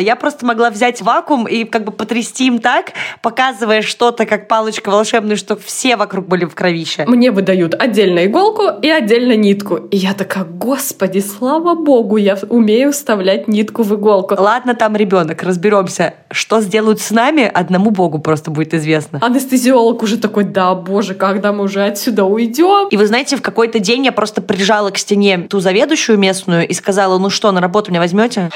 Я просто могла взять вакуум и как бы потрясти им так, показывая что-то как палочка волшебную, что все вокруг были в кровище. Мне выдают отдельно иголку и отдельно нитку. И я такая, господи, слава богу, я умею вставлять нитку в иголку. Ладно, там ребенок, разберемся. Что сделают с нами, одному богу просто будет известно. Анестезиолог уже такой, да, боже, когда мы уже отсюда уйдем? И вы знаете, в какой-то день я просто прижала к стене ту заведующую местную и сказала, ну что, на работу меня возьмете?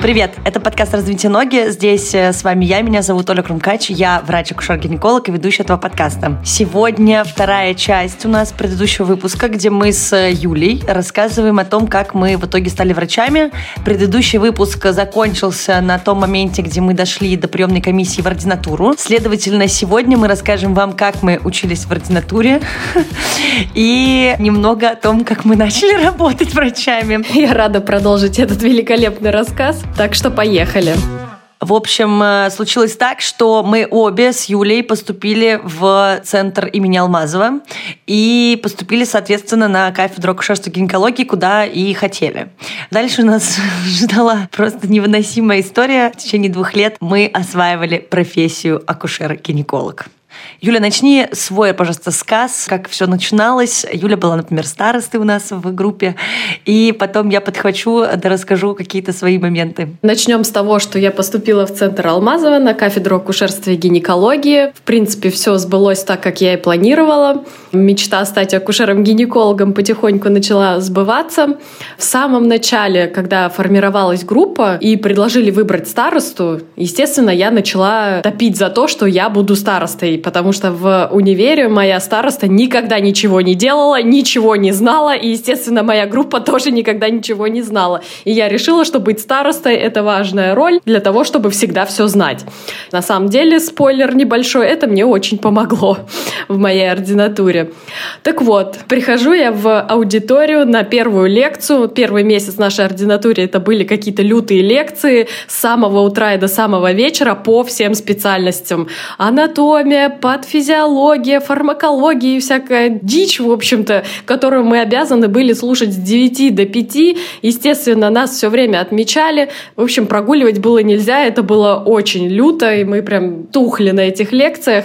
Привет, это подкаст «Развитие ноги». Здесь э, с вами я, меня зовут Оля Крумкач, я врач-акушер-гинеколог и ведущая этого подкаста. Сегодня вторая часть у нас предыдущего выпуска, где мы с Юлей рассказываем о том, как мы в итоге стали врачами. Предыдущий выпуск закончился на том моменте, где мы дошли до приемной комиссии в ординатуру. Следовательно, сегодня мы расскажем вам, как мы учились в ординатуре и немного о том, как мы начали работать врачами. Я рада продолжить этот великолепный рассказ. Так что поехали. В общем, э, случилось так, что мы обе с Юлей поступили в центр имени Алмазова и поступили, соответственно, на кафедру акушерства гинекологии, куда и хотели. Дальше нас ждала просто невыносимая история. В течение двух лет мы осваивали профессию акушер-гинеколог. Юля, начни свой, пожалуйста, сказ, как все начиналось. Юля была, например, старостой у нас в группе, и потом я подхвачу, да расскажу какие-то свои моменты. Начнем с того, что я поступила в Центр Алмазова на кафедру акушерства и гинекологии. В принципе, все сбылось так, как я и планировала. Мечта стать акушером-гинекологом потихоньку начала сбываться. В самом начале, когда формировалась группа и предложили выбрать старосту, естественно, я начала топить за то, что я буду старостой, потому что в универе моя староста никогда ничего не делала, ничего не знала, и, естественно, моя группа тоже никогда ничего не знала. И я решила, что быть старостой — это важная роль для того, чтобы всегда все знать. На самом деле, спойлер небольшой, это мне очень помогло в моей ординатуре. Так вот, прихожу я в аудиторию на первую лекцию. Первый месяц нашей ординатуре это были какие-то лютые лекции с самого утра и до самого вечера по всем специальностям. Анатомия, патофизиология, фармакология и всякая дичь, в общем-то, которую мы обязаны были слушать с 9 до 5. Естественно, нас все время отмечали. В общем, прогуливать было нельзя, это было очень люто, и мы прям тухли на этих лекциях.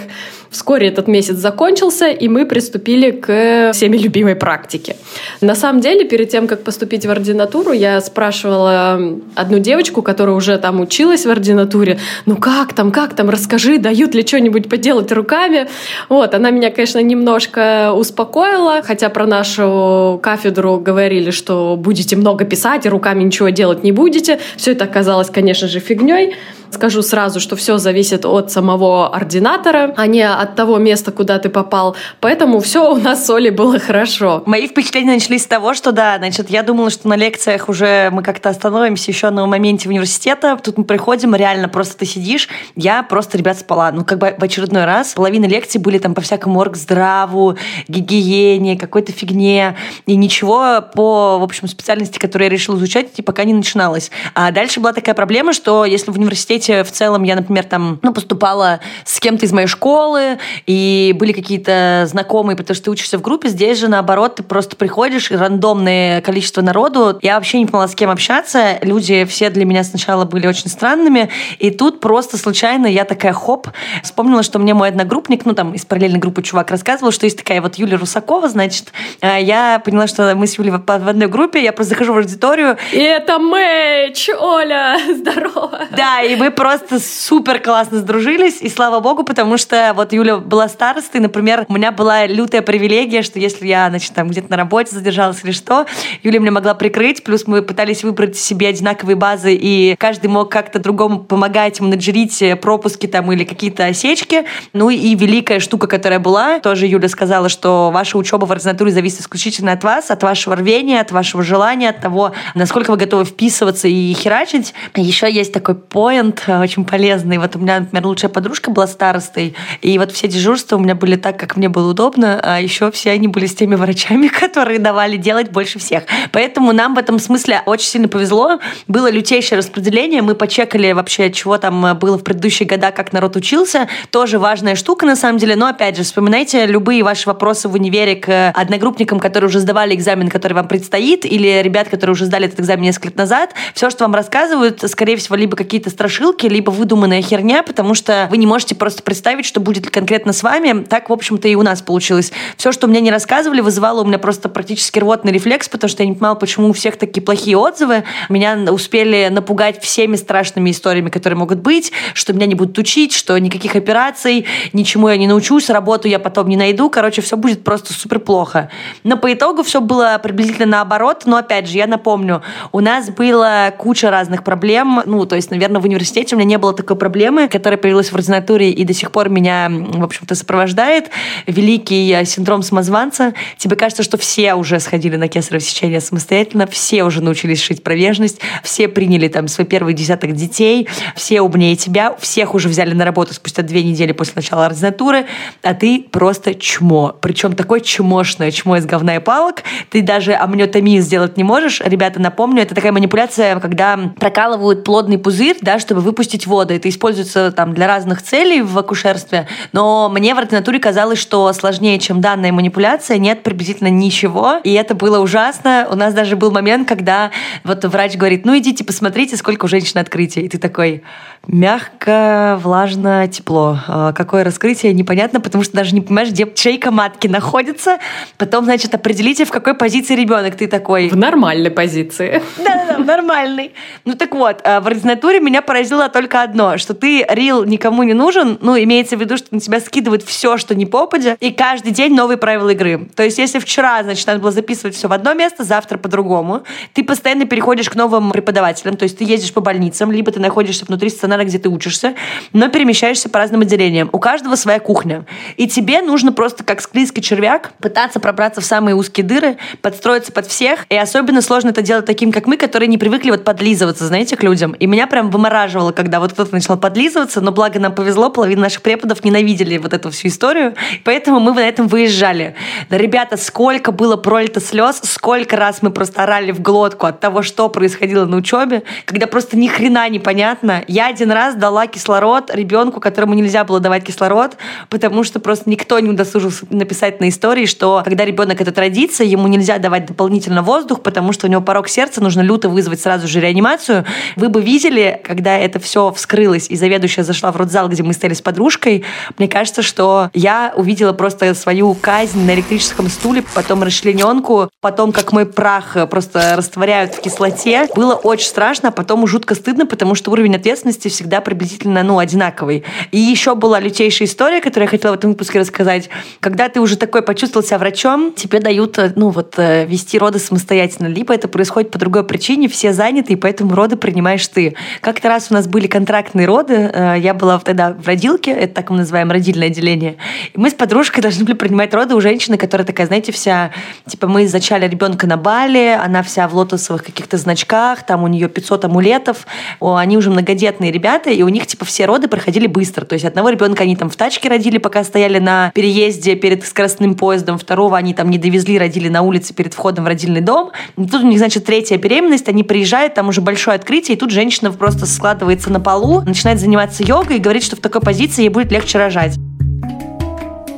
Вскоре этот месяц закончился, и мы приступили к всеми любимой практике. На самом деле, перед тем, как поступить в ординатуру, я спрашивала одну девочку, которая уже там училась в ординатуре, ну как там, как там, расскажи, дают ли что-нибудь поделать руками. Вот, она меня, конечно, немножко успокоила, хотя про нашу кафедру говорили, что будете много писать и руками ничего делать не будете. Все это оказалось, конечно же, фигней. Скажу сразу, что все зависит от самого ординатора, а не от того места, куда ты попал. Поэтому все у нас с Олей было хорошо. Мои впечатления начались с того, что да, значит, я думала, что на лекциях уже мы как-то остановимся еще на моменте университета. Тут мы приходим, реально просто ты сидишь. Я просто, ребят, спала. Ну, как бы в очередной раз. Половина лекций были там по всякому оргздраву, гигиене, какой-то фигне. И ничего по, в общем, специальности, которую я решила изучать, типа, пока не начиналось. А дальше была такая проблема, что если в университете университете в целом я, например, там, ну, поступала с кем-то из моей школы, и были какие-то знакомые, потому что ты учишься в группе. Здесь же, наоборот, ты просто приходишь, и рандомное количество народу. Я вообще не поняла, с кем общаться. Люди все для меня сначала были очень странными. И тут просто случайно я такая, хоп, вспомнила, что мне мой одногруппник, ну, там, из параллельной группы чувак рассказывал, что есть такая вот Юлия Русакова, значит. А я поняла, что мы с Юлей в одной группе, я просто захожу в аудиторию. И это Мэч! Оля, здорово! Да, и мы просто супер классно сдружились, и слава богу, потому что вот Юля была старостой, например, у меня была лютая привилегия, что если я, значит, там где-то на работе задержалась или что, Юля меня могла прикрыть, плюс мы пытались выбрать себе одинаковые базы, и каждый мог как-то другому помогать, менеджерить пропуски там или какие-то осечки. Ну и великая штука, которая была, тоже Юля сказала, что ваша учеба в ординатуре зависит исключительно от вас, от вашего рвения, от вашего желания, от того, насколько вы готовы вписываться и херачить. Еще есть такой поинт, момент э, очень полезный. Вот у меня, например, лучшая подружка была старостой, и вот все дежурства у меня были так, как мне было удобно, а еще все они были с теми врачами, которые давали делать больше всех. Поэтому нам в этом смысле очень сильно повезло. Было лютейшее распределение, мы почекали вообще, чего там э, было в предыдущие года, как народ учился. Тоже важная штука, на самом деле. Но, опять же, вспоминайте любые ваши вопросы в универе к одногруппникам, которые уже сдавали экзамен, который вам предстоит, или ребят, которые уже сдали этот экзамен несколько лет назад. Все, что вам рассказывают, скорее всего, либо какие-то страшилки, либо выдуманная херня, потому что вы не можете просто представить, что будет конкретно с вами. Так, в общем-то, и у нас получилось. Все, что мне не рассказывали, вызывало у меня просто практически рвотный рефлекс, потому что я не понимала, почему у всех такие плохие отзывы. Меня успели напугать всеми страшными историями, которые могут быть, что меня не будут учить, что никаких операций, ничему я не научусь, работу я потом не найду. Короче, все будет просто супер плохо. Но по итогу все было приблизительно наоборот. Но опять же, я напомню, у нас было куча разных проблем. Ну, то есть, наверное, в университете у меня не было такой проблемы, которая появилась в ординатуре и до сих пор меня, в общем-то, сопровождает. Великий синдром самозванца. Тебе кажется, что все уже сходили на кесарево сечение самостоятельно, все уже научились шить промежность, все приняли там свой первый десяток детей, все умнее тебя, всех уже взяли на работу спустя две недели после начала ординатуры, а ты просто чмо. Причем такое чмошное чмо из говна и палок. Ты даже амниотомию сделать не можешь. Ребята, напомню, это такая манипуляция, когда прокалывают плодный пузырь, да, чтобы выпустить воду. Это используется там для разных целей в акушерстве, но мне в ординатуре казалось, что сложнее, чем данная манипуляция, нет приблизительно ничего, и это было ужасно. У нас даже был момент, когда вот врач говорит, ну идите посмотрите, сколько у женщины открытий. И ты такой, мягко, влажно, тепло. А какое раскрытие, непонятно, потому что даже не понимаешь, где чайка матки находится. Потом, значит, определите, в какой позиции ребенок. Ты такой... В нормальной позиции. Да-да-да, в нормальной. Ну так вот, а в ординатуре меня поразило только одно, что ты рил никому не нужен, ну, имеется в виду, что на тебя скидывают все, что не попадя, и каждый день новые правила игры. То есть, если вчера, значит, надо было записывать все в одно место, завтра по-другому, ты постоянно переходишь к новым преподавателям, то есть ты ездишь по больницам, либо ты находишься внутри стационара, где ты учишься, но перемещаешься по разным отделениям. У каждого своя кухня. И тебе нужно просто, как склизкий червяк, пытаться пробраться в самые узкие дыры, подстроиться под всех. И особенно сложно это делать таким, как мы, которые не привыкли вот подлизываться, знаете, к людям. И меня прям вымораживало, когда вот кто-то начал подлизываться, но благо нам повезло, половина наших преподов ненавидели вот эту всю историю, поэтому мы на этом выезжали. Да, ребята, сколько было пролито слез, сколько раз мы просто орали в глотку от того, что происходило на учебе, когда просто ни хрена непонятно. Я один раз дала кислород ребенку, которому нельзя было давать кислород, потому что просто никто не удосужился написать на истории, что когда ребенок этот родится, ему нельзя давать дополнительно воздух, потому что у него порог сердца, нужно люто вызвать сразу же реанимацию. Вы бы видели, когда это все вскрылось, и заведующая зашла в родзал, где мы стояли с подружкой, мне кажется, что я увидела просто свою казнь на электрическом стуле, потом расчлененку, потом как мой прах просто растворяют в кислоте. Было очень страшно, а потом жутко стыдно, потому что уровень ответственности всегда приблизительно ну, одинаковый. И еще была лютейшая история, которую я хотела в этом выпуске рассказать. Когда ты уже такой почувствовал себя врачом, тебе дают ну, вот, э, вести роды самостоятельно. Либо это происходит по другой причине, все заняты, и поэтому роды принимаешь ты. Как-то раз у нас были контрактные роды, э, я была тогда в родилке, это так мы называем родильное отделение, и мы с подружкой должны были принимать роды у женщины, которая такая, знаете, вся, типа, мы зачали ребенка на Бали, она вся в лотосовых каких-то значках, там у нее 500 амулетов, о, они уже многодетные ребята, и у них, типа, все роды проходили быстро. То есть одного ребенка они там в тачке родили, пока стояли на переезде перед скоростным поездом, второго они там не довезли, родили на улице перед входом в родильный дом. И тут у них, значит, третья беременность, они приезжают, там уже большое открытие, и тут женщина просто складывается на полу, начинает заниматься йогой и говорит, что в такой позиции ей будет легче рожать.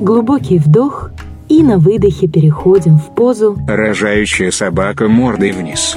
Глубокий вдох и на выдохе переходим в позу Рожающая собака мордой вниз.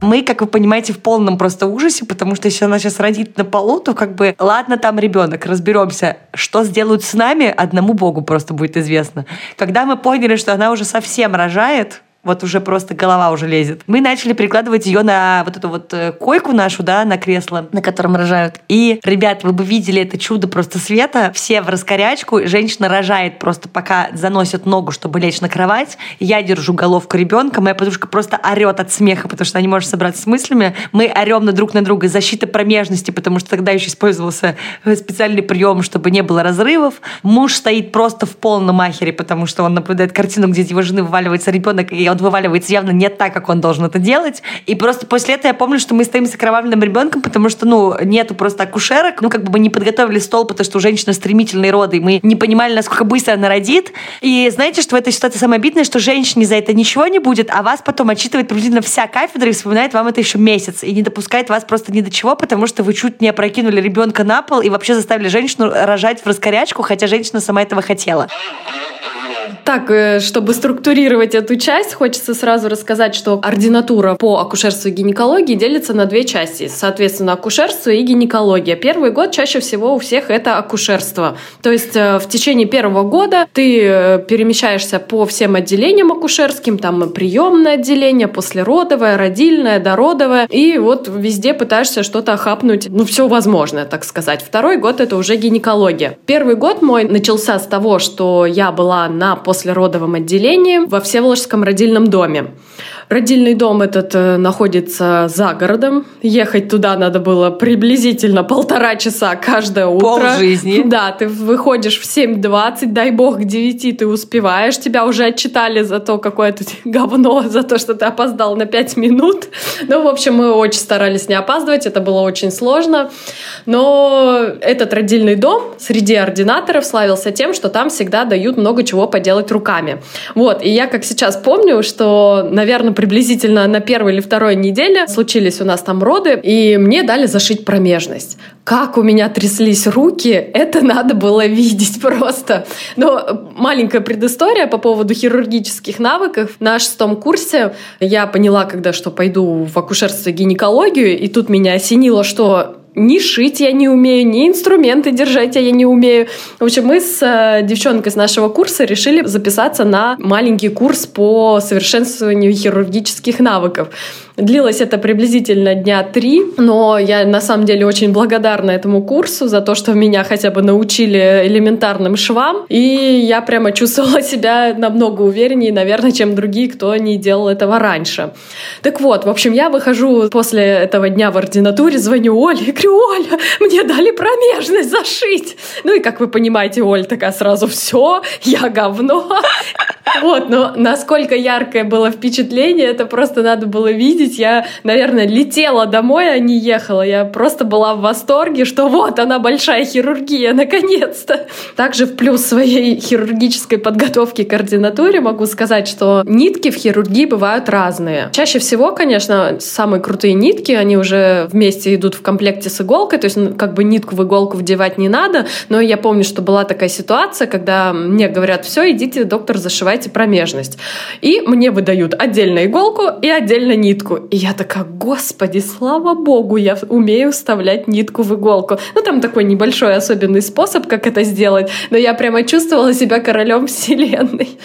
Мы, как вы понимаете, в полном просто ужасе, потому что если она сейчас родит на полу, то как бы, ладно, там ребенок, разберемся. Что сделают с нами, одному Богу просто будет известно. Когда мы поняли, что она уже совсем рожает, вот уже просто голова уже лезет. Мы начали прикладывать ее на вот эту вот э, койку нашу, да, на кресло, на котором рожают. И, ребят, вы бы видели это чудо просто света. Все в раскорячку. Женщина рожает просто пока заносит ногу, чтобы лечь на кровать. Я держу головку ребенка. Моя подружка просто орет от смеха, потому что она не может собраться с мыслями. Мы орем на друг на друга. Защита промежности, потому что тогда еще использовался специальный прием, чтобы не было разрывов. Муж стоит просто в полном ахере, потому что он наблюдает картину, где его жены вываливается ребенок, и он он вываливается явно не так, как он должен это делать. И просто после этого я помню, что мы стоим с окровавленным ребенком, потому что, ну, нету просто акушерок, ну, как бы мы не подготовили стол, потому что у женщины стремительные роды, и мы не понимали, насколько быстро она родит. И знаете, что в этой ситуации самое обидное, что женщине за это ничего не будет, а вас потом отчитывает приблизительно вся кафедра и вспоминает вам это еще месяц, и не допускает вас просто ни до чего, потому что вы чуть не опрокинули ребенка на пол и вообще заставили женщину рожать в раскорячку, хотя женщина сама этого хотела. Так, э, чтобы структурировать эту часть, хочется сразу рассказать, что ординатура по акушерству и гинекологии делится на две части. Соответственно, акушерство и гинекология. Первый год чаще всего у всех это акушерство. То есть э, в течение первого года ты э, перемещаешься по всем отделениям акушерским, там приемное отделение, послеродовое, родильное, дородовое, и вот везде пытаешься что-то охапнуть, ну, все возможное, так сказать. Второй год это уже гинекология. Первый год мой начался с того, что я была на послеродовом отделении во Всеволожском родильном доме. Родильный дом этот э, находится за городом. Ехать туда надо было приблизительно полтора часа каждое утро. Пол жизни. Да, ты выходишь в 7.20, дай бог к 9 ты успеваешь. Тебя уже отчитали за то, какое то говно, за то, что ты опоздал на 5 минут. Ну, в общем, мы очень старались не опаздывать, это было очень сложно. Но этот родильный дом среди ординаторов славился тем, что там всегда дают много чего поделать руками. Вот, и я как сейчас помню, что, наверное, приблизительно на первой или второй неделе случились у нас там роды, и мне дали зашить промежность. Как у меня тряслись руки, это надо было видеть просто. Но маленькая предыстория по поводу хирургических навыков. На шестом курсе я поняла, когда что пойду в акушерство и гинекологию, и тут меня осенило, что ни шить я не умею, ни инструменты держать я не умею. В общем, мы с э, девчонкой с нашего курса решили записаться на маленький курс по совершенствованию хирургических навыков. Длилось это приблизительно дня три, но я на самом деле очень благодарна этому курсу за то, что меня хотя бы научили элементарным швам, и я прямо чувствовала себя намного увереннее, наверное, чем другие, кто не делал этого раньше. Так вот, в общем, я выхожу после этого дня в ординатуре, звоню Оле и говорю, Оля, мне дали промежность зашить. Ну и, как вы понимаете, Оля такая сразу, все, я говно. Вот, но насколько яркое было впечатление, это просто надо было видеть. Я, наверное, летела домой, а не ехала. Я просто была в восторге, что вот она большая хирургия, наконец-то. Также в плюс своей хирургической подготовки к ординатуре могу сказать, что нитки в хирургии бывают разные. Чаще всего, конечно, самые крутые нитки, они уже вместе идут в комплекте с иголкой, то есть ну, как бы нитку в иголку вдевать не надо, но я помню, что была такая ситуация, когда мне говорят, все, идите, доктор, зашивайте промежность. И мне выдают отдельно иголку и отдельно нитку. И я такая, господи, слава богу, я умею вставлять нитку в иголку. Ну, там такой небольшой особенный способ, как это сделать, но я прямо чувствовала себя королем вселенной.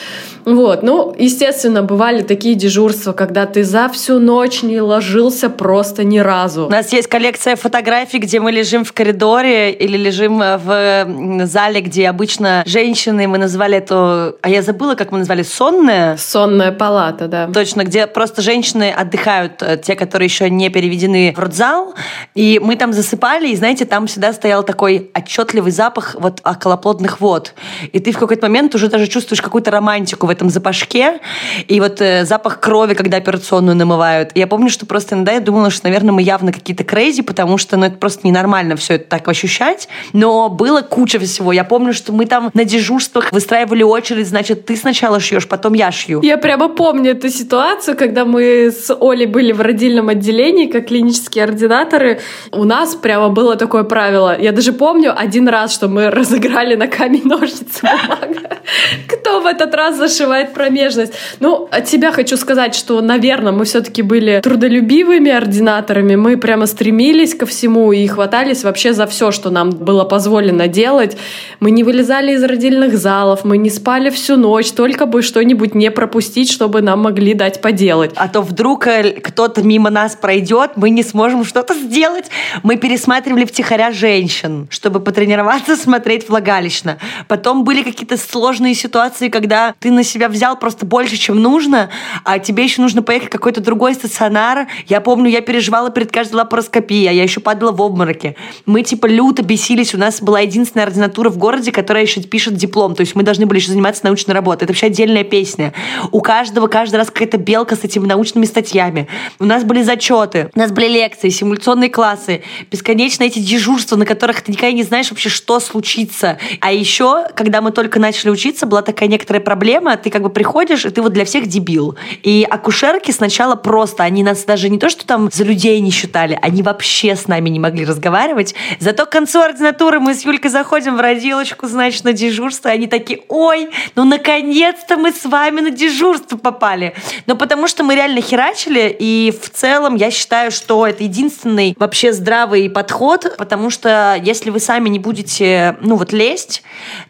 Вот, ну, естественно, бывали такие дежурства, когда ты за всю ночь не ложился просто ни разу. У нас есть коллекция фотографий, где мы лежим в коридоре или лежим в зале, где обычно женщины, мы называли это, а я забыла, как мы назвали, сонная? Сонная палата, да. Точно, где просто женщины отдыхают, э, те, которые еще не переведены в родзал, и мы там засыпали, и, знаете, там всегда стоял такой отчетливый запах вот околоплодных вод. И ты в какой-то момент уже даже чувствуешь какую-то романтику в этом запашке, и вот э, запах крови, когда операционную намывают. И я помню, что просто иногда я думала, что, наверное, мы явно какие-то крейзи, потому что, ну, это просто ненормально все это так ощущать. Но было куча всего. Я помню, что мы там на дежурствах выстраивали очередь, значит, ты сначала шьешь, потом я шью. Я прямо помню эту ситуацию, когда мы с Олей были в родильном отделении, как клинические ординаторы. У нас прямо было такое правило. Я даже помню один раз, что мы разыграли на камень, ножницы, бумага. Кто в этот раз зашивает промежность. Ну, от себя хочу сказать, что, наверное, мы все-таки были трудолюбивыми ординаторами. Мы прямо стремились ко всему и хватались вообще за все, что нам было позволено делать. Мы не вылезали из родильных залов, мы не спали всю ночь, только бы что-нибудь не пропустить, чтобы нам могли дать поделать. А то вдруг э, кто-то мимо нас пройдет, мы не сможем что-то сделать. Мы пересматривали втихаря женщин, чтобы потренироваться смотреть влагалищно. Потом были какие-то сложные ситуации, когда ты на себя взял просто больше, чем нужно, а тебе еще нужно поехать в какой-то другой стационар. Я помню, я переживала перед каждой лапароскопией, а я еще падала в обмороке. Мы типа люто бесились. У нас была единственная ординатура в городе, которая еще пишет диплом. То есть мы должны были еще заниматься научной работой. Это вообще отдельная песня. У каждого каждый раз какая-то белка с этими научными статьями. У нас были зачеты, у нас были лекции, симуляционные классы, бесконечно эти дежурства, на которых ты никогда не знаешь вообще, что случится. А еще, когда мы только начали учиться, была такая некоторая проблема. Ты как бы приходишь, и ты вот для всех дебил. И акушерки сначала просто, они нас даже не то, что там за людей не считали, они вообще с нами не могли разговаривать. Зато к концу ординатуры мы с Юлькой заходим в родилочку, значит, на дежурство, и они такие, ой, ну наконец-то мы с вами на дежурство попали. Но потому что мы реально херачили, и в целом я считаю, что это единственный вообще здравый подход, потому что если вы сами не будете, ну вот лезть,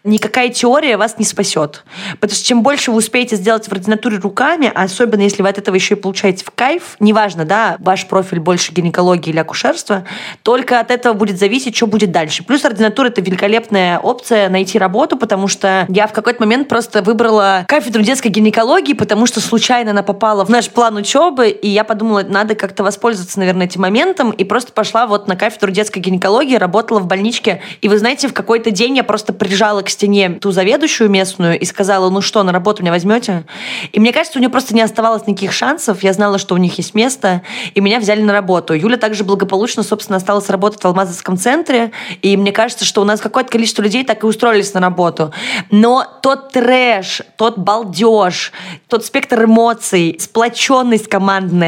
никакая теория вас не спасет. Потому что чем больше вы успеете сделать в ординатуре руками, особенно если вы от этого еще и получаете в кайф, неважно, да, ваш профиль больше гинекологии или акушерства, только от этого будет зависеть, что будет дальше. Плюс ординатура — это великолепная опция найти работу, потому что я в какой-то момент просто выбрала кафедру детской гинекологии, потому что случайно она попала в наш план учебы, и я подумала, надо как-то воспользоваться, наверное, этим моментом, и просто пошла вот на кафедру детской гинекологии, работала в больничке. И вы знаете, в какой-то день я просто прижала к стене ту заведующую местную и сказала, ну что, на работу меня возьмете? И мне кажется, у нее просто не оставалось никаких шансов. Я знала, что у них есть место, и меня взяли на работу. Юля также благополучно, собственно, осталась работать в Алмазовском центре, и мне кажется, что у нас какое-то количество людей так и устроились на работу. Но тот трэш, тот балдеж, тот спектр эмоций, сплоченность командная,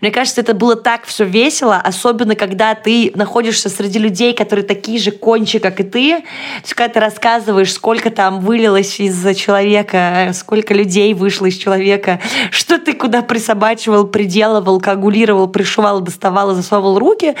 мне кажется, это было так все весело, особенно когда ты находишься среди людей, которые такие же кончи, как и ты. То есть, когда ты рассказываешь, сколько там вылилось из человека, сколько людей вышло из человека, что ты куда присобачивал, приделывал, коагулировал, пришивал, доставал, засовывал руки,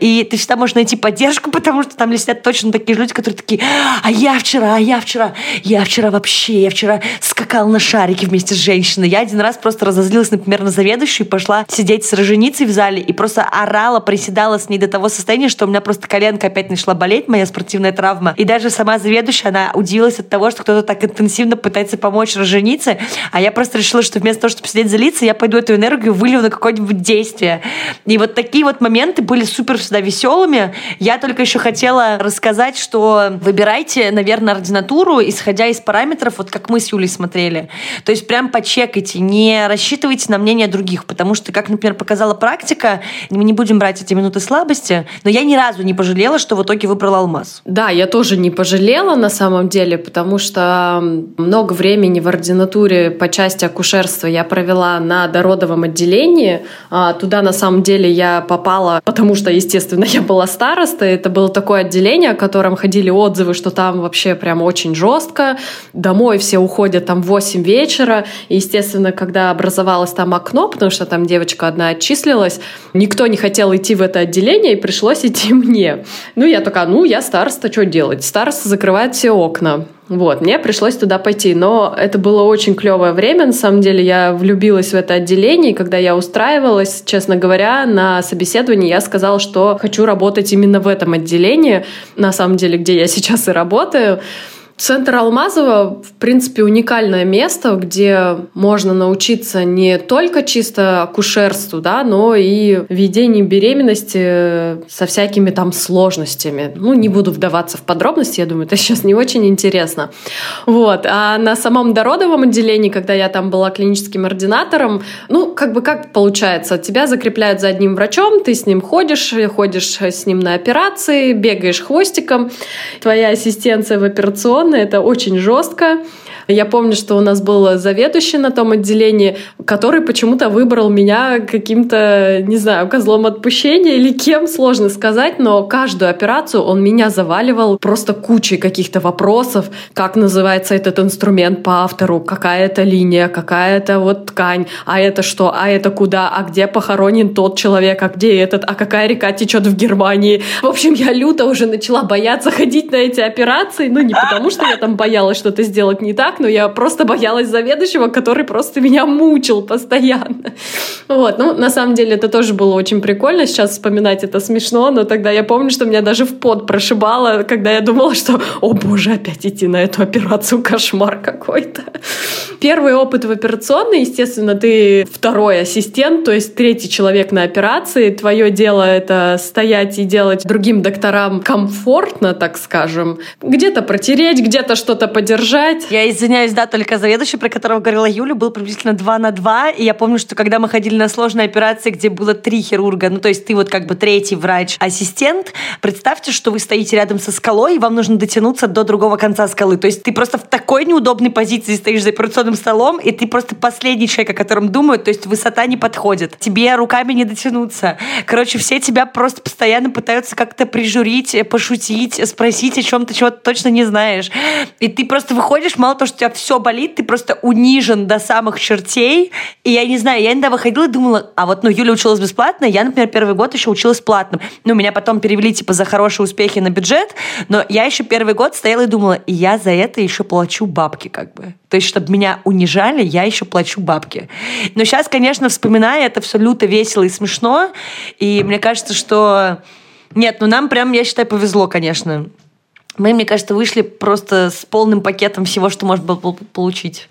и ты всегда можешь найти поддержку, потому что там сидят точно такие люди, которые такие, а я вчера, а я вчера, я вчера вообще, я вчера скакал на шарике вместе с женщиной. Я один раз просто разозлилась, например, на заведующую и пошла сидеть с роженицей в зале и просто орала, приседала с ней до того состояния, что у меня просто коленка опять начала болеть, моя спортивная травма. И даже сама заведующая, она удивилась от того, что кто-то так интенсивно пытается помочь роженице, а я просто решила, что вместо того, чтобы сидеть злиться, я пойду эту энергию вылью на какое-нибудь действие. И вот такие вот моменты были супер всегда веселыми. Я только еще хотела рассказать, что выбирайте, наверное, ординатуру, исходя из параметров, вот как мы с Юлей смотрели. То есть прям почекайте, не рассчитывайте на мнение других, потому что, как, например, показала практика, мы не будем брать эти минуты слабости, но я ни разу не пожалела, что в итоге выбрала алмаз. Да, я тоже не пожалела на самом деле, потому что много времени в ординатуре по части акушерства я провела на дородовом отделении. А туда на самом деле я попала, потому что, естественно, я была староста. Это было такое отделение, о котором ходили отзывы, что там вообще прям очень жестко. Домой все уходят там в 8 вечера. И, естественно, когда образовалось там окно, потому что там девочка одна отчислилась, никто не хотел идти в это отделение, и пришлось идти мне. Ну, я такая, ну, я староста, что делать? Староста закрывает все окна. Вот, мне пришлось туда пойти, но это было очень клевое время, на самом деле я влюбилась в это отделение, и когда я устраивалась, честно говоря, на собеседовании я сказала, что хочу работать именно в этом отделении, на самом деле, где я сейчас и работаю, Центр Алмазова, в принципе, уникальное место, где можно научиться не только чисто акушерству, да, но и ведению беременности со всякими там сложностями. Ну, не буду вдаваться в подробности, я думаю, это сейчас не очень интересно. Вот. А на самом дородовом отделении, когда я там была клиническим ординатором, ну, как бы как получается? Тебя закрепляют за одним врачом, ты с ним ходишь, ходишь с ним на операции, бегаешь хвостиком, твоя ассистенция в операционной это очень жестко. Я помню, что у нас был заведующий на том отделении, который почему-то выбрал меня каким-то, не знаю, козлом отпущения или кем, сложно сказать, но каждую операцию он меня заваливал просто кучей каких-то вопросов, как называется этот инструмент по автору, какая это линия, какая это вот ткань, а это что, а это куда, а где похоронен тот человек, а где этот, а какая река течет в Германии. В общем, я люто уже начала бояться ходить на эти операции, ну не потому, что я там боялась что-то сделать не так, маньяк, но я просто боялась заведующего, который просто меня мучил постоянно. Вот, ну, на самом деле, это тоже было очень прикольно. Сейчас вспоминать это смешно, но тогда я помню, что меня даже в пот прошибало, когда я думала, что, о боже, опять идти на эту операцию, кошмар какой-то. Первый опыт в операционной, естественно, ты второй ассистент, то есть третий человек на операции. Твое дело — это стоять и делать другим докторам комфортно, так скажем. Где-то протереть, где-то что-то подержать. Я извиняюсь, да, только заведующий, про которого говорила Юля, был приблизительно 2 на 2. И я помню, что когда мы ходили на сложные операции, где было три хирурга, ну то есть ты вот как бы третий врач-ассистент, представьте, что вы стоите рядом со скалой, и вам нужно дотянуться до другого конца скалы. То есть ты просто в такой неудобной позиции стоишь за операционным столом, и ты просто последний человек, о котором думают, то есть высота не подходит. Тебе руками не дотянуться. Короче, все тебя просто постоянно пытаются как-то прижурить, пошутить, спросить о чем-то, чего ты точно не знаешь. И ты просто выходишь, мало того, что у тебя все болит, ты просто унижен до самых чертей. И я не знаю, я иногда выходила и думала, а вот, ну, Юля училась бесплатно, я, например, первый год еще училась платным. Ну, меня потом перевели, типа, за хорошие успехи на бюджет, но я еще первый год стояла и думала, и я за это еще плачу бабки, как бы. То есть, чтобы меня унижали, я еще плачу бабки. Но сейчас, конечно, вспоминая, это все люто весело и смешно. И мне кажется, что... Нет, ну нам прям, я считаю, повезло, конечно. Мы, мне кажется, вышли просто с полным пакетом всего, что можно было получить,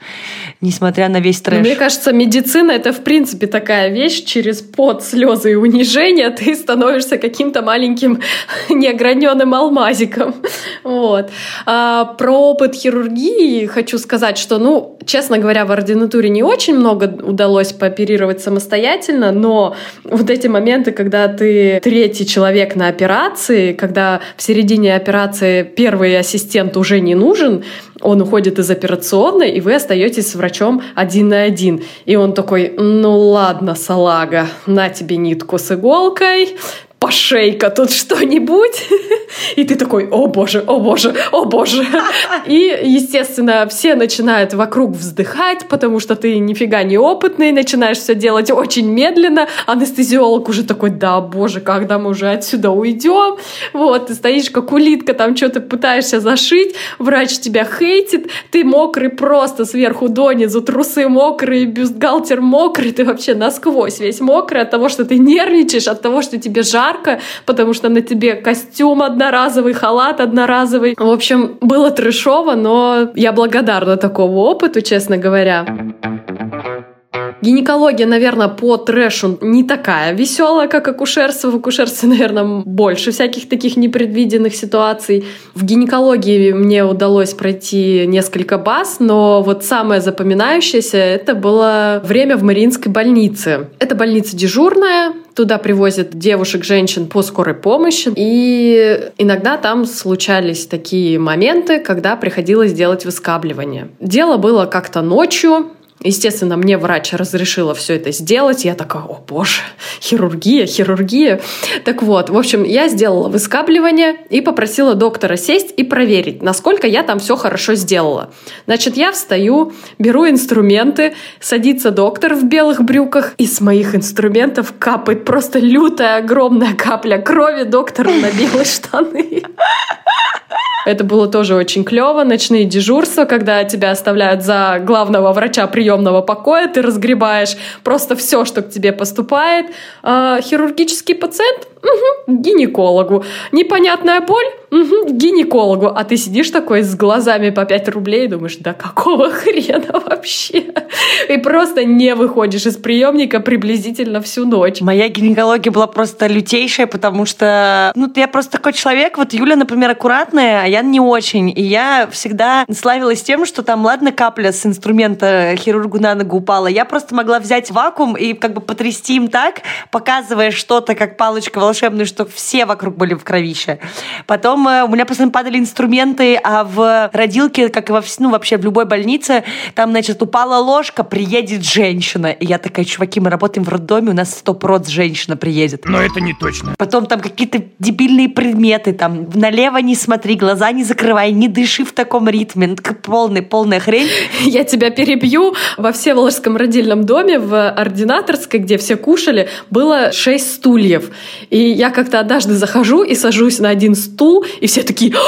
несмотря на весь трэш. Но мне кажется, медицина — это, в принципе, такая вещь. Через пот, слезы и унижение ты становишься каким-то маленьким неограненным алмазиком. Вот. А про опыт хирургии хочу сказать, что, ну, честно говоря, в ординатуре не очень много удалось пооперировать самостоятельно, но вот эти моменты, когда ты третий человек на операции, когда в середине операции первый ассистент уже не нужен, он уходит из операционной, и вы остаетесь с врачом один на один. И он такой, ну ладно, салага, на тебе нитку с иголкой, пошейка тут что-нибудь. И ты такой, о боже, о боже, о боже. И, естественно, все начинают вокруг вздыхать, потому что ты нифига не опытный, начинаешь все делать очень медленно. Анестезиолог уже такой, да, боже, когда мы уже отсюда уйдем? Вот, ты стоишь как улитка, там что-то пытаешься зашить, врач тебя хейтит, ты мокрый просто сверху донизу, трусы мокрые, бюстгальтер мокрый, ты вообще насквозь весь мокрый от того, что ты нервничаешь, от того, что тебе жарко, жарко, потому что на тебе костюм одноразовый, халат одноразовый. В общем, было трешово, но я благодарна такому опыту, честно говоря. Гинекология, наверное, по трэшу не такая веселая, как акушерство. В акушерстве, наверное, больше всяких таких непредвиденных ситуаций. В гинекологии мне удалось пройти несколько баз, но вот самое запоминающееся — это было время в Мариинской больнице. Это больница дежурная, Туда привозят девушек, женщин по скорой помощи. И иногда там случались такие моменты, когда приходилось делать выскабливание. Дело было как-то ночью, Естественно, мне врач разрешила все это сделать. Я такая, о боже, хирургия, хирургия. Так вот, в общем, я сделала выскабливание и попросила доктора сесть и проверить, насколько я там все хорошо сделала. Значит, я встаю, беру инструменты, садится доктор в белых брюках, и с моих инструментов капает просто лютая огромная капля крови доктора на белые штаны. Это было тоже очень клево. Ночные дежурства, когда тебя оставляют за главного врача приемного покоя, ты разгребаешь просто все, что к тебе поступает. А, хирургический пациент Угу, гинекологу. Непонятная боль? Угу, гинекологу. А ты сидишь такой с глазами по 5 рублей и думаешь, да какого хрена вообще? И просто не выходишь из приемника приблизительно всю ночь. Моя гинекология была просто лютейшая, потому что, ну, я просто такой человек. Вот Юля, например, аккуратная, а я не очень. И я всегда славилась тем, что там, ладно, капля с инструмента хирургу на ногу упала. Я просто могла взять вакуум и как бы потрясти им так, показывая что-то, как палочка волшебную, что все вокруг были в кровище. Потом э, у меня постоянно падали инструменты, а в родилке, как и во, ну, вообще в любой больнице, там, значит, упала ложка, приедет женщина. И я такая, чуваки, мы работаем в роддоме, у нас сто проц женщина приедет. Но это не точно. Потом там какие-то дебильные предметы, там, налево не смотри, глаза не закрывай, не дыши в таком ритме. Ну, полная, полная хрень. Я тебя перебью. Во Всеволожском родильном доме в ординаторской, где все кушали, было шесть стульев. И я как-то однажды захожу и сажусь на один стул, и все такие, «А,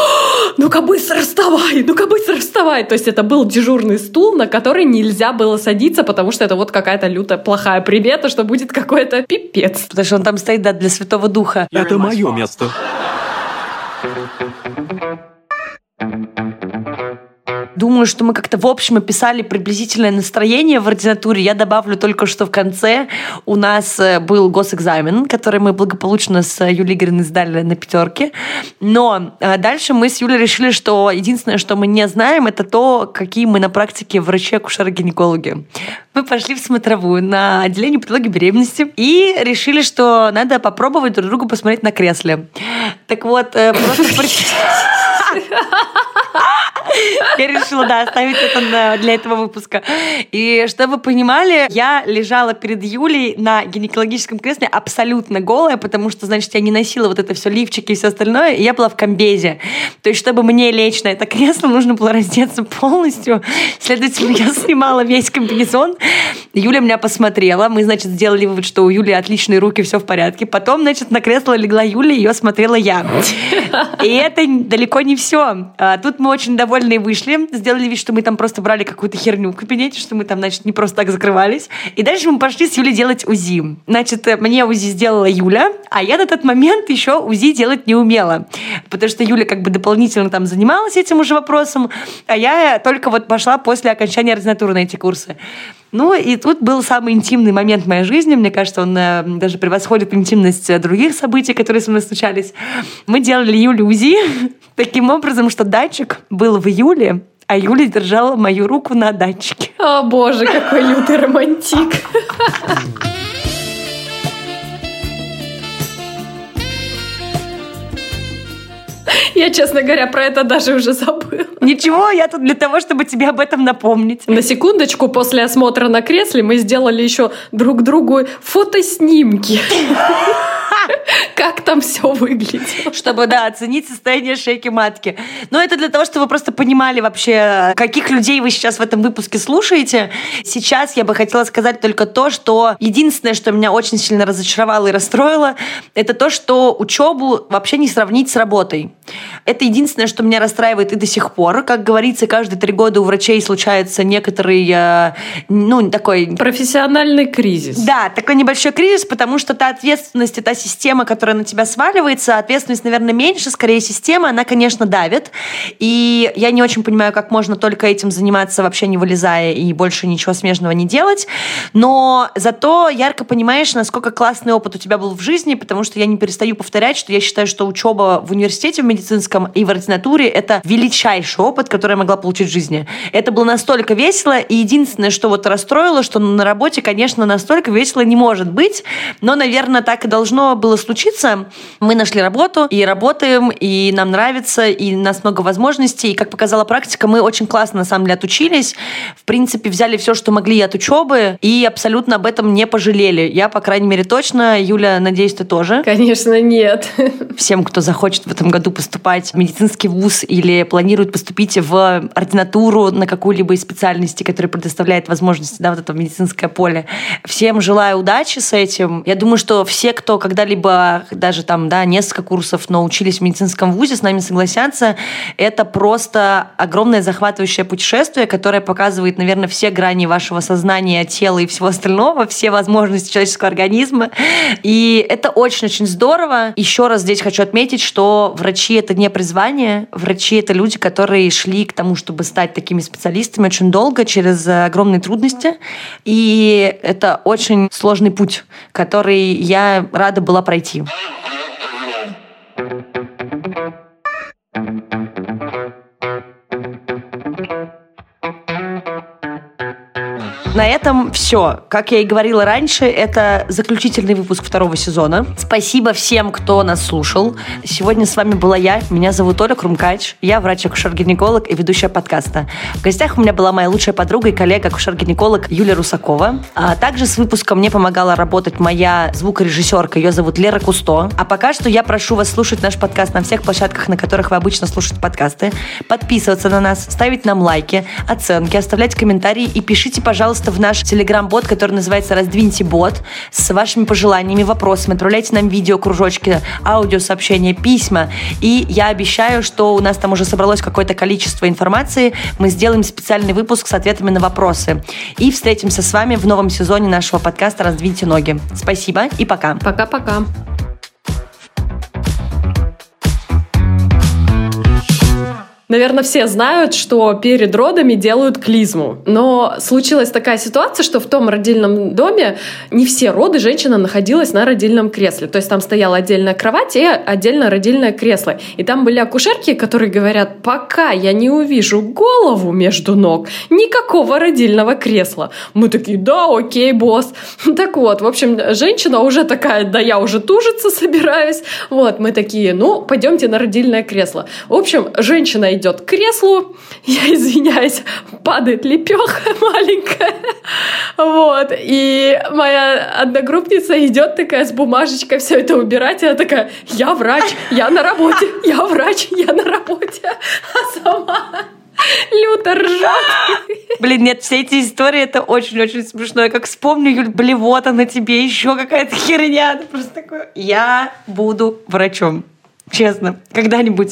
ну-ка быстро вставай, ну-ка быстро вставай. То есть это был дежурный стул, на который нельзя было садиться, потому что это вот какая-то лютая плохая примета, что будет какой-то пипец. Потому что он там стоит, да, для Святого Духа. Это мое место. Думаю, что мы как-то в общем описали приблизительное настроение в ординатуре. Я добавлю только, что в конце у нас э, был госэкзамен, который мы благополучно с Юлией Игоревной сдали на пятерке. Но э, дальше мы с Юлей решили, что единственное, что мы не знаем, это то, какие мы на практике врачи-акушеры-гинекологи. Мы пошли в смотровую на отделение патологии беременности и решили, что надо попробовать друг другу посмотреть на кресле. Так вот, э, просто... Я решила, да, оставить это для этого выпуска. И чтобы вы понимали, я лежала перед Юлей на гинекологическом кресле абсолютно голая, потому что, значит, я не носила вот это все лифчики и все остальное, и я была в комбезе. То есть, чтобы мне лечь на это кресло, нужно было раздеться полностью. Следовательно, я снимала весь комбинезон. Юля меня посмотрела. Мы, значит, сделали вывод, что у Юли отличные руки, все в порядке. Потом, значит, на кресло легла Юля, ее смотрела я. И это далеко не все. А, тут мы очень довольны вышли, сделали вид, что мы там просто брали какую-то херню в кабинете, что мы там, значит, не просто так закрывались. И дальше мы пошли с Юлей делать УЗИ. Значит, э, мне УЗИ сделала Юля, а я на тот момент еще УЗИ делать не умела. Потому что Юля как бы дополнительно там занималась этим уже вопросом, а я только вот пошла после окончания ординатуры на эти курсы. Ну, и тут был самый интимный момент в моей жизни. Мне кажется, он э, даже превосходит интимность э, других событий, которые со мной случались. Мы делали Юле УЗИ таким образом, что датчик был в июле, а Юля держала мою руку на датчике. О, боже, какой лютый романтик. Я, честно говоря, про это даже уже забыла. Ничего, я тут для того, чтобы тебе об этом напомнить. На секундочку, после осмотра на кресле мы сделали еще друг другу фотоснимки. Как там все выглядит. Чтобы, да, оценить состояние шейки матки. Но это для того, чтобы вы просто понимали вообще, каких людей вы сейчас в этом выпуске слушаете. Сейчас я бы хотела сказать только то, что единственное, что меня очень сильно разочаровало и расстроило, это то, что учебу вообще не сравнить с работой. Это единственное, что меня расстраивает и до сих пор. Как говорится, каждые три года у врачей случается некоторый, э, ну, такой... Профессиональный кризис. Да, такой небольшой кризис, потому что та ответственность и та система, которая на тебя сваливается, ответственность, наверное, меньше, скорее система, она, конечно, давит. И я не очень понимаю, как можно только этим заниматься, вообще не вылезая и больше ничего смежного не делать. Но зато ярко понимаешь, насколько классный опыт у тебя был в жизни, потому что я не перестаю повторять, что я считаю, что учеба в университете в медицинском и в ординатуре это величайший опыт, который я могла получить в жизни. Это было настолько весело, и единственное, что вот расстроило, что на работе, конечно, настолько весело не может быть, но, наверное, так и должно было случиться. Мы нашли работу и работаем, и нам нравится, и у нас много возможностей, и, как показала практика, мы очень классно, на самом деле, отучились. В принципе, взяли все, что могли от учебы, и абсолютно об этом не пожалели. Я, по крайней мере, точно. Юля, надеюсь, ты тоже? Конечно, нет. Всем, кто захочет в этом году поступать в медицинский вуз или планирует поступить в ординатуру на какую-либо из специальностей, которая предоставляет возможности, да, вот это медицинское поле. Всем желаю удачи с этим. Я думаю, что все, кто когда-либо даже там, да, несколько курсов, но учились в медицинском вузе, с нами согласятся. Это просто огромное захватывающее путешествие, которое показывает, наверное, все грани вашего сознания, тела и всего остального, все возможности человеческого организма. И это очень-очень здорово. Еще раз здесь хочу отметить, что врачи — это не призвание, врачи — это люди, которые шли к тому, чтобы стать такими специалистами очень долго, через огромные трудности. И это очень сложный путь, который я рада была пройти. На этом все. Как я и говорила раньше, это заключительный выпуск второго сезона. Спасибо всем, кто нас слушал. Сегодня с вами была я. Меня зовут Оля Крумкач. Я врач-акушер-гинеколог и ведущая подкаста. В гостях у меня была моя лучшая подруга и коллега акушер-гинеколог Юлия Русакова. А также с выпуском мне помогала работать моя звукорежиссерка. Ее зовут Лера Кусто. А пока что я прошу вас слушать наш подкаст на всех площадках, на которых вы обычно слушаете подкасты. Подписываться на нас, ставить нам лайки, оценки, оставлять комментарии и пишите, пожалуйста, пожалуйста, в наш телеграм-бот, который называется «Раздвиньте бот», с вашими пожеланиями, вопросами. Отправляйте нам видео, кружочки, аудиосообщения, письма. И я обещаю, что у нас там уже собралось какое-то количество информации. Мы сделаем специальный выпуск с ответами на вопросы. И встретимся с вами в новом сезоне нашего подкаста «Раздвиньте ноги». Спасибо и пока. Пока-пока. Наверное, все знают, что перед родами делают клизму. Но случилась такая ситуация, что в том родильном доме не все роды женщина находилась на родильном кресле. То есть там стояла отдельная кровать и отдельно родильное кресло. И там были акушерки, которые говорят, пока я не увижу голову между ног, никакого родильного кресла. Мы такие, да, окей, босс. Так вот, в общем, женщина уже такая, да я уже тужиться собираюсь. Вот, мы такие, ну, пойдемте на родильное кресло. В общем, женщина идет идет к креслу, я извиняюсь, падает лепеха маленькая, вот, и моя одногруппница идет такая с бумажечкой все это убирать, и она такая, я врач, я на работе, я врач, я на работе, а сама люто ржать. Блин, нет, все эти истории, это очень-очень смешно. Я как вспомню, Юль, блевота на тебе, еще какая-то херня. Это просто такое, я буду врачом. Честно, когда-нибудь.